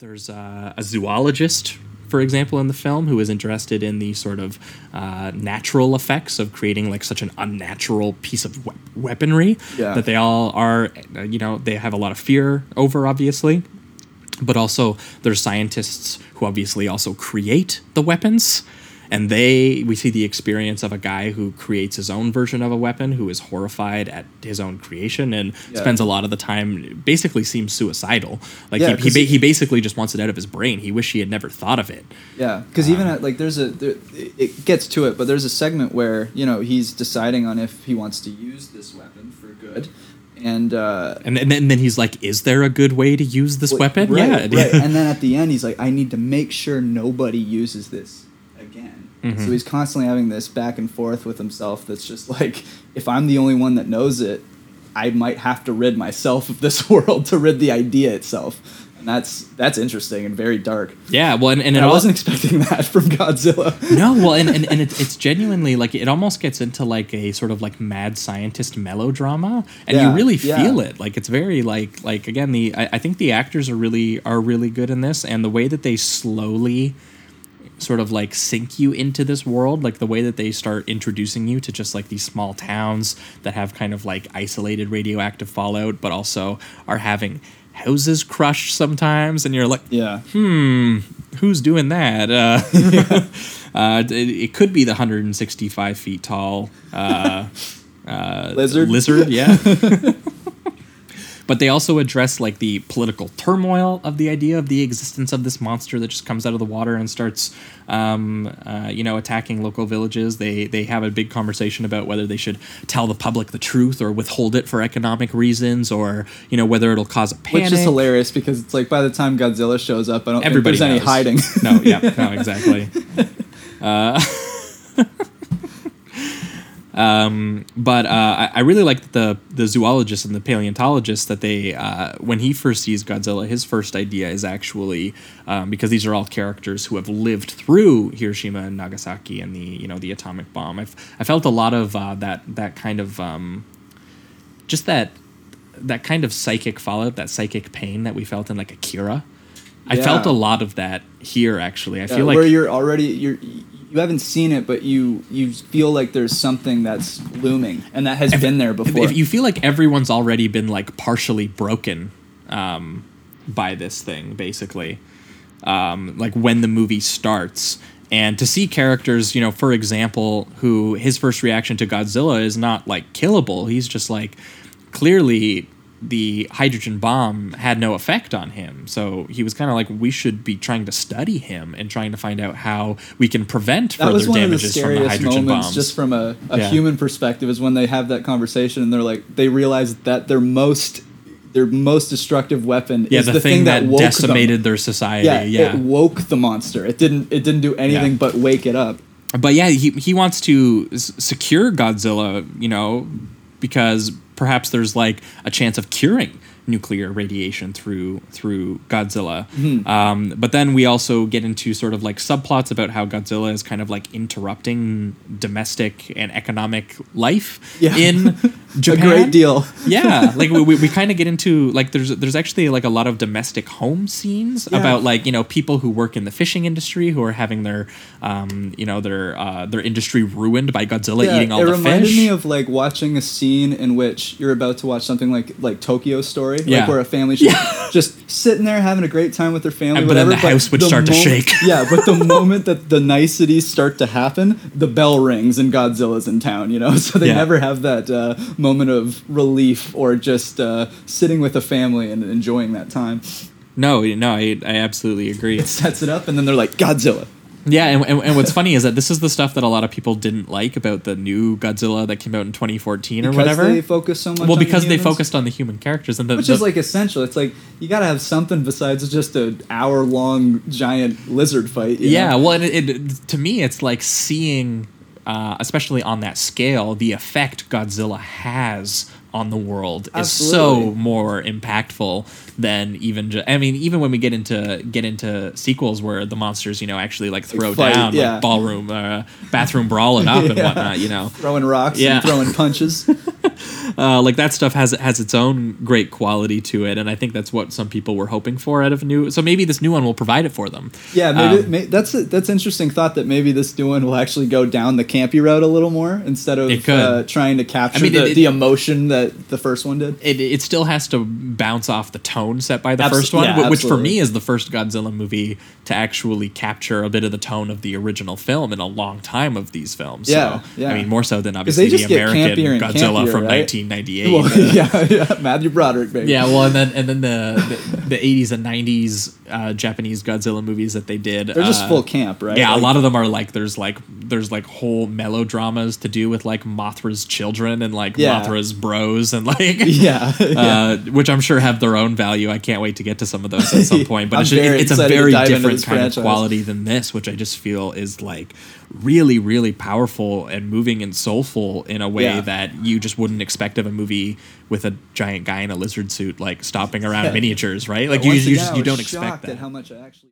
there's uh, a zoologist for example, in the film, who is interested in the sort of uh, natural effects of creating like such an unnatural piece of we- weaponry Yeah. that they all are, you know, they have a lot of fear over, obviously. But also, there's scientists who obviously also create the weapons. And they, we see the experience of a guy who creates his own version of a weapon, who is horrified at his own creation and Yeah. spends a lot of the time, basically seems suicidal. Like Yeah, he, he, he- basically just wants it out of his brain. He wish he had never thought of it. Yeah, because even at like there's a there, it- gets to it, but there's a segment where you know he's deciding on if he wants to use this weapon for good, and uh, And, then, and then he's like, "Is there a good way to use this weapon?" right, yeah, right. and then at the end, he's like, "I need to make sure nobody uses this again." Mm-hmm. So he's constantly having this back and forth with himself. That's just like, if I'm the only one that knows it, I might have to rid myself of this world to rid the idea itself. And that's that's interesting and very dark. yeah. Well, and, and, And I wasn't expecting that from Godzilla. no, well, and, and, and it, it's genuinely like it almost gets into like a sort of like mad scientist melodrama, and Yeah, you really yeah. feel it. Like it's very like like again the I, I think the actors are really are really good in this, and the way that they slowly sort of like sink you into this world like the way that they start introducing you to just like these small towns that have kind of like isolated radioactive fallout but also are having houses crushed sometimes and you're like Yeah. Hmm, who's doing that? Uh, uh, it, it could be the 165 feet tall uh, uh, Lizard? Lizard, yeah. but they also address like the political turmoil of the idea of the existence of this monster that just comes out of the water and starts, um, uh, you know, attacking local villages. They they have a big conversation about whether they should tell the public the truth or withhold it for economic reasons, or you know whether it'll cause a panic. Which is hilarious because it's like by the time Godzilla shows up, I don't Everybody think there's knows. any hiding. no, yeah, no, exactly. Uh, um, but uh, I, I really like the the zoologist and the paleontologist that they uh, when he first sees Godzilla, his first idea is actually um, because these are all characters who have lived through Hiroshima and Nagasaki and the you know the atomic bomb. I've I felt a lot of uh, that that kind of um, just that that kind of psychic fallout, that psychic pain that we felt in like Akira. I felt a lot of that here actually. I Yeah, feel like where you're already you're you haven't seen it, but you you feel like there's something that's looming, and that has been there before. if you feel like everyone's already been like partially broken um, by this thing, basically, um, like when the movie starts. And to see characters, you know, for example, who his first reaction to Godzilla is not like killable. He's just like clearly the hydrogen bomb had no effect on him. So he was kind of like, we should be trying to study him and trying to find out how we can prevent that further was one of the damages from the scariest hydrogen moments, bombs. just from a, a Yeah. human perspective, is when they have that conversation and they're like, they realize that their most their most destructive weapon yeah, is the, the, thing, that, woke decimated them. their society. Yeah, yeah. it woke the monster. It didn't. It didn't do anything Yeah. but wake it up. but yeah, he he wants to s- secure Godzilla, you know, because perhaps there's like a chance of curing nuclear radiation through through Godzilla. Mm-hmm. Um, but then we also get into sort of like subplots about how Godzilla is kind of like interrupting domestic and economic life Yeah. in Japan. A great deal. yeah like we, we, we kind of get into like there's there's actually like a lot of domestic home scenes Yeah. about like you know people who work in the fishing industry who are having their um you know their uh their industry ruined by Godzilla eating all the fish. it reminded me of like watching a scene in which you're about to watch something like like Tokyo Story, Yeah. like where a family should just sitting there having a great time with their family. And- but then whatever, the house would the start to shake. Yeah, but the moment that the niceties start to happen, the bell rings and Godzilla's in town. You know, so they Yeah. never have that uh, moment of relief or just uh, sitting with a family and enjoying that time. no no I, I absolutely agree It sets it up, and then they're like Godzilla. yeah and, and, and what's funny is that this is the stuff that a lot of people didn't like about the new Godzilla that came out in 2014 or Because whatever they focus so much. well on the because they focused on the human characters and the, which the- is like essential. It's like you gotta have something besides just an hour long giant lizard fight. you yeah know? well and it, it, to me it's like seeing uh, especially on that scale the effect godzilla has on the world is so more impactful than even ju- i mean even when we get into get into sequels where the monsters you know actually like throw fight, down yeah. like ballroom uh, bathroom brawling up and whatnot you know throwing rocks Yeah. and throwing punches. uh, like that stuff has has its own great quality to it, and I think that's what some people were hoping for out of new. So maybe this new one will provide it for them. Yeah, maybe, Um, may, that's a, that's interesting thought that maybe this new one will actually go down the campy road a little more instead of uh, trying to capture mean, the, it- the emotion that the first one did. It, it still has to bounce off the tone set by the Abs- first one, yeah, wh- which for me is the first Godzilla movie to actually capture a bit of the tone of the original film in a long time of these films. Yeah, so, yeah. I mean, more so than obviously the American Godzilla campier, from right? 1998. Well, yeah, yeah, Matthew Broderick, baby. Yeah, well, and then and then the the, the 80s and 90s uh, Japanese Godzilla movies that they did. they're just uh, full camp, right? Yeah, Like, a lot of them are like there's like there's like whole melodramas to do with like Mothra's children and like Yeah. Mothra's bros and like Yeah, yeah. uh, which I'm sure have their own value. I can't wait to get to some of those at some point. But it's, it's a very different kind franchise. of quality than this, which I just feel is like really, really powerful and moving and soulful in a way Yeah. that you just wouldn't expect of a movie with a giant guy in a lizard suit like stopping around miniatures, right? Like But you, you just you don't expect that. at how much I actually.